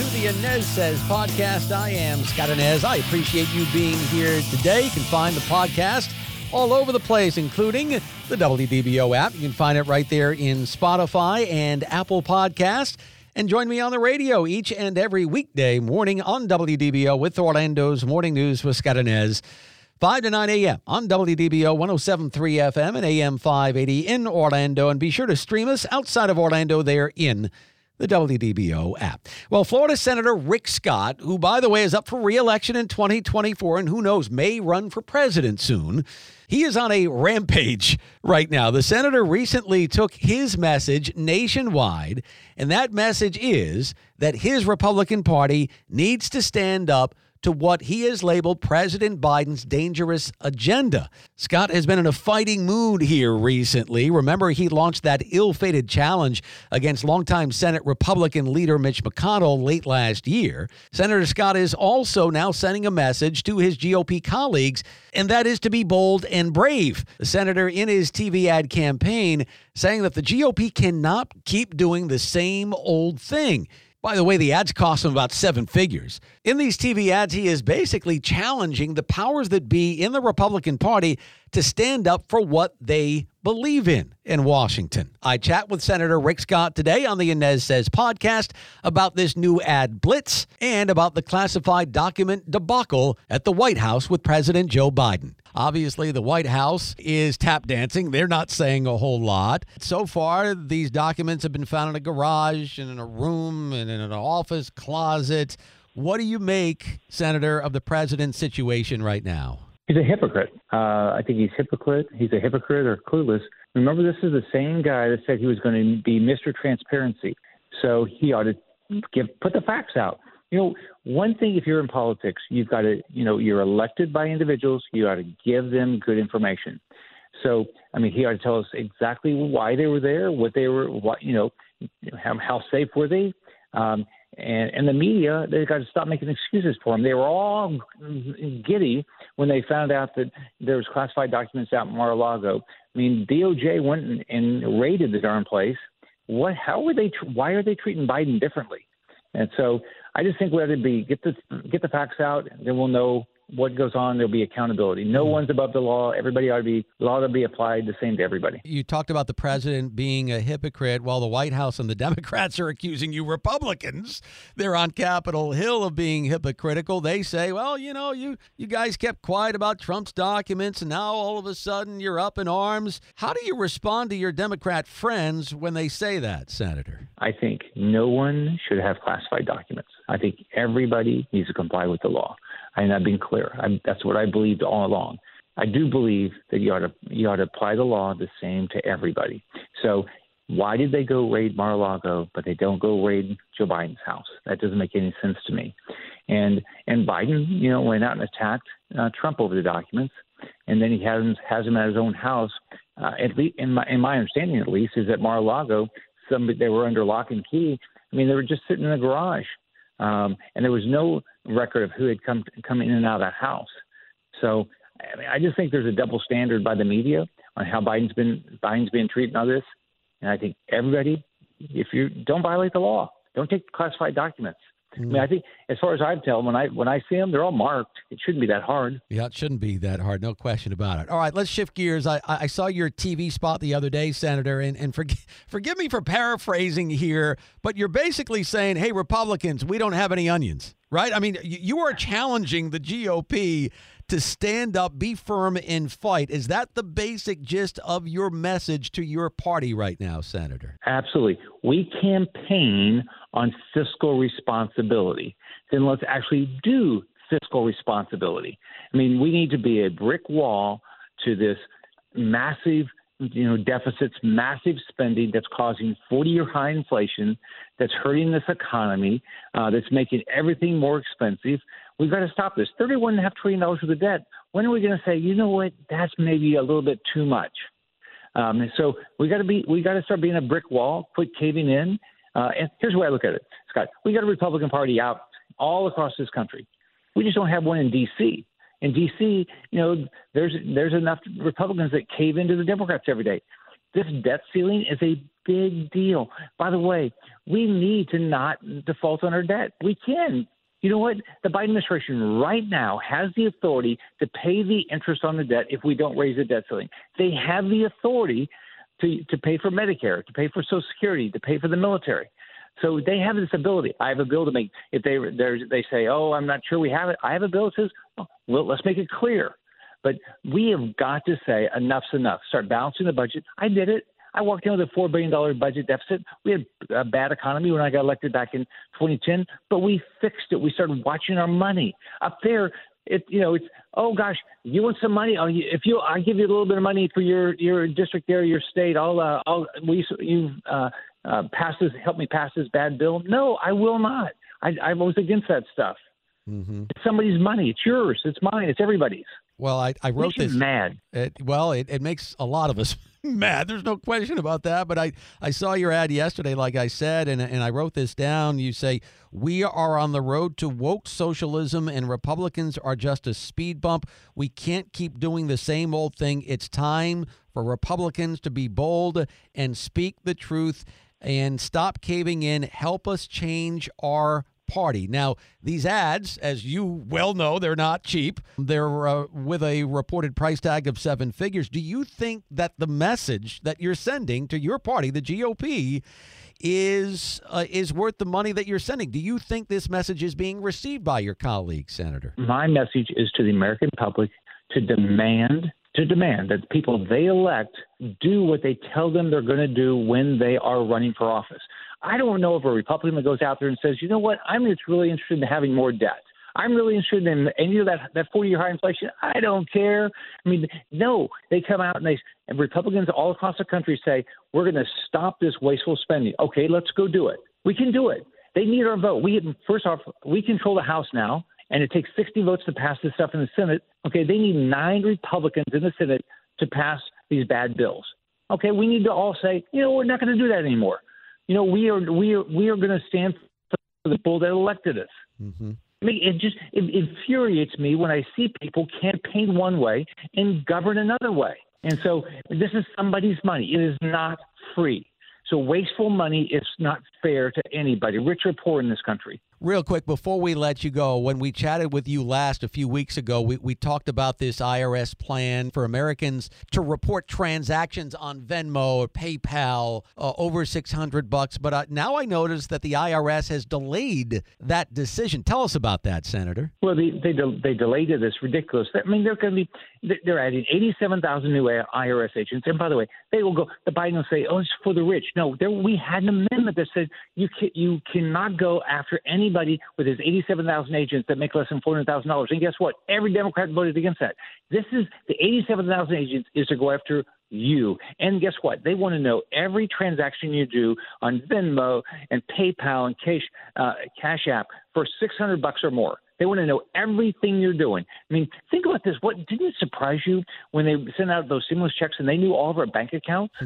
To the Anez Sez podcast. I am Scott Anez. I appreciate you being here today. You can find the podcast all over the place, including the WDBO app. You can find it right there in Spotify and Apple Podcast. And join me on the radio each and every weekday morning on WDBO with Orlando's Morning News with Scott Anez. 5 to 9 a.m. on WDBO 1073 FM and AM 580 in Orlando. And be sure to stream us outside of Orlando there in the WDBO app. Well, Florida Senator Rick Scott, who, by the way, is up for reelection in 2024 and who knows, may run for president soon, he is on a rampage right now. The senator recently took his message nationwide, and that message is that his Republican Party needs to stand up to what he has labeled President Biden's dangerous agenda. Scott has been in a fighting mood here recently. Remember, he launched that ill fated challenge against longtime Senate Republican leader Mitch McConnell late last year. Senator Scott is also now sending a message to his GOP colleagues, and that is to be bold and brave. The senator, in his TV ad campaign, saying that the GOP cannot keep doing the same old thing. By the way, the ads cost him about seven figures. In these TV ads, he is basically challenging the powers that be in the Republican Party to stand up for what they believe in in Washington. I chat with Senator Rick Scott today on the Anez Sez podcast about this new ad blitz and about the classified document debacle at the White House with President Joe Biden. Obviously, the White House is tap dancing. They're not saying a whole lot. So far, these documents have been found in a garage and in a room and in an office closet. What do you make, Senator, of the president's situation right now? He's a hypocrite. Uh, I think he's hypocrite. He's a hypocrite or clueless. Remember, this is the same guy that said he was going to be Mr. Transparency. So he ought to give put the facts out. You know, one thing if you're in politics, you've got to, you know, you're elected by individuals. You ought to give them good information. So, I mean, he ought to tell us exactly why they were there, what they were, what you know, how, how safe were they, um, and and the media they got to stop making excuses for him. They were all giddy when they found out that there was classified documents out in Mar-a-Lago. I mean, DOJ went and, and raided the darn place. What? How are they? Why are they treating Biden differently? And so I just think we ought to be get the get the facts out, and then we'll know what goes on. There'll be accountability. No Mm-hmm. one's above the law. Everybody ought to be law ought to be applied the same to everybody. You talked about the president being a hypocrite while the White House and the Democrats are accusing you Republicans. They're on Capitol Hill of being hypocritical. They say, well, you know, you you guys kept quiet about Trump's documents and now all of a sudden you're up in arms. How do you respond to your Democrat friends when they say that, Senator? I think no one should have classified documents. I think everybody needs to comply with the law. And I've been clear. i that's what I believed all along. I do believe that you ought to you ought to apply the law the same to everybody. So why did they go raid Mar-a-Lago, but they don't go raid Joe Biden's house? That doesn't make any sense to me. And and Biden, you know, went out and attacked uh, Trump over the documents, and then he has him, has him at his own house. Uh, at least, in my in my understanding, at least, is that Mar-a-Lago, somebody they were under lock and key. I mean, they were just sitting in the garage, um, and there was no record of who had come come in and out of that house. So, I mean, I just think there's a double standard by the media on how Biden's been Biden's been treating all this, and I think everybody, if you don't violate the law, don't take classified documents. I mean, mm. I think as far as I tell, when I when I see them, they're all marked. It shouldn't be that hard. Yeah, it shouldn't be that hard, no question about it. All right, let's shift gears. I, I saw your TV spot the other day, Senator, and, and forgive, forgive me for paraphrasing here, but you're basically saying, hey, Republicans, we don't have any onions. right? I mean, you are challenging the GOP to stand up, be firm, and fight. Is that the basic gist of your message to your party right now, Senator? Absolutely. We campaign on fiscal responsibility. Then let's actually do fiscal responsibility. I mean, we need to be a brick wall to this massive you know deficits, massive spending that's causing 40-year high inflation, that's hurting this economy, uh, that's making everything more expensive. We've got to stop this. Thirty-one and a half trillion dollars worth of debt. When are we going to say, you know what, that's maybe a little bit too much? Um, so we got to be, we got to start being a brick wall, quit caving in. Uh, and here's the way I look at it, Scott. We got a Republican Party out all across this country. We just don't have one in D.C. In D.C., you know, there's there's enough Republicans that cave into the Democrats every day. This debt ceiling is a big deal. By the way, we need to not default on our debt. We can. You know what? The Biden administration right now has the authority to pay the interest on the debt if we don't raise the debt ceiling. They have the authority to, to pay for Medicare, to pay for Social Security, to pay for the military. So they have this ability. I have a bill to make. If they they say, "Oh, I'm not sure we have it," I have a bill that says, oh, "Well, let's make it clear." But we have got to say enough's enough. Start balancing the budget. I did it. I walked in with a four billion dollar budget deficit. We had a bad economy when I got elected back in 2010, but we fixed it. We started watching our money up there. It you know it's oh gosh, you want some money? Oh, if you I give you a little bit of money for your your district there, your state, I'll uh, I'll we you uh, uh, pass this, help me pass this bad bill. No, I will not. I, I was against that stuff. Mm-hmm. It's somebody's money. It's yours. It's mine. It's everybody's. Well, I, I wrote this. Mad. It, well, it, it makes a lot of us mad. There's no question about that. But I, I saw your ad yesterday, like I said, and, and I wrote this down. You say, We are on the road to woke socialism, and Republicans are just a speed bump. We can't keep doing the same old thing. It's time for Republicans to be bold and speak the truth and stop caving in. Help us change our party. Now, these ads, as you well know, they're not cheap. They're uh, with a reported price tag of seven figures. Do you think that the message that you're sending to your party, the GOP, is uh, is worth the money that you're sending? Do you think this message is being received by your colleagues, Senator? My message is to the American public to demand to demand that the people they elect do what they tell them they're going to do when they are running for office. I don't know of a Republican that goes out there and says, you know what, I'm just really interested in having more debt. I'm really interested in any of that that 40 year high inflation. I don't care. I mean, no, they come out and they and Republicans all across the country say we're going to stop this wasteful spending. Okay, let's go do it. We can do it. They need our vote. We first off, we control the House now and it takes 60 votes to pass this stuff in the Senate. Okay, they need nine Republicans in the Senate to pass these bad bills. Okay, we need to all say, you know, we're not going to do that anymore. You know, we are we are we are going to stand for the people that elected us. Mm-hmm. I mean, it just it infuriates me when I see people campaign one way and govern another way. And so this is somebody's money. It is not free. So wasteful money is not fair to anybody, rich or poor in this country. Real quick, before we let you go, when we chatted with you last a few weeks ago, we, we talked about this IRS plan for Americans to report transactions on Venmo or PayPal uh, over 600 bucks. But uh, now I notice that the IRS has delayed that decision. Tell us about that, Senator. Well, they, they, they delayed it. It's ridiculous. I mean, they're going to be, they're adding 87,000 new IRS agents. And by the way, they will go, the Biden will say, oh, it's for the rich. No, there, we had an amendment that said you, can, you cannot go after any anybody with his 87,000 agents that make less than $400,000. And guess what? Every Democrat voted against that. This is the 87,000 agents is to go after you. And guess what? They want to know every transaction you do on Venmo and PayPal and Cash, uh, Cash App for 600 bucks or more. They want to know everything you're doing. I mean, think about this. What didn't it surprise you when they sent out those stimulus checks and they knew all of our bank accounts?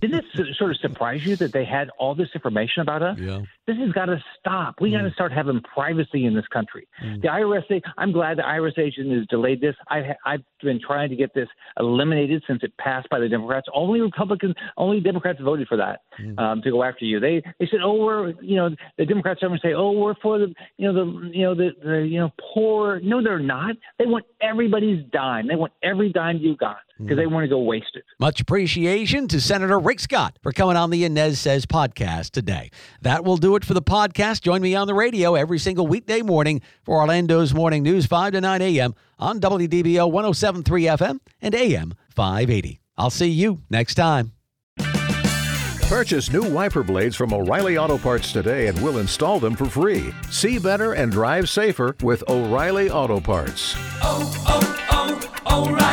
Didn't it sort of surprise you that they had all this information about us? Yeah. This has got to stop. We mm. got to start having privacy in this country. Mm. The IRS, I'm glad the IRS agent has delayed this. I, I've been trying to get this eliminated since it passed by the Democrats. Only Republicans, only Democrats voted for that mm. um, to go after you. They they said, oh, we're you know the Democrats to say, oh, we're for the you know the you know the, the you know poor. No, they're not. They want everybody's dime. They want every dime you got because they want to go waste it. Much appreciation to Senator Rick Scott for coming on the Anez Sez podcast today. That will do it it for the podcast. Join me on the radio every single weekday morning for Orlando's Morning News, 5 to 9 a.m. on WDBO 1073 FM and AM 580. I'll see you next time. Purchase new wiper blades from O'Reilly Auto Parts today and we'll install them for free. See better and drive safer with O'Reilly Auto Parts. Oh, oh, oh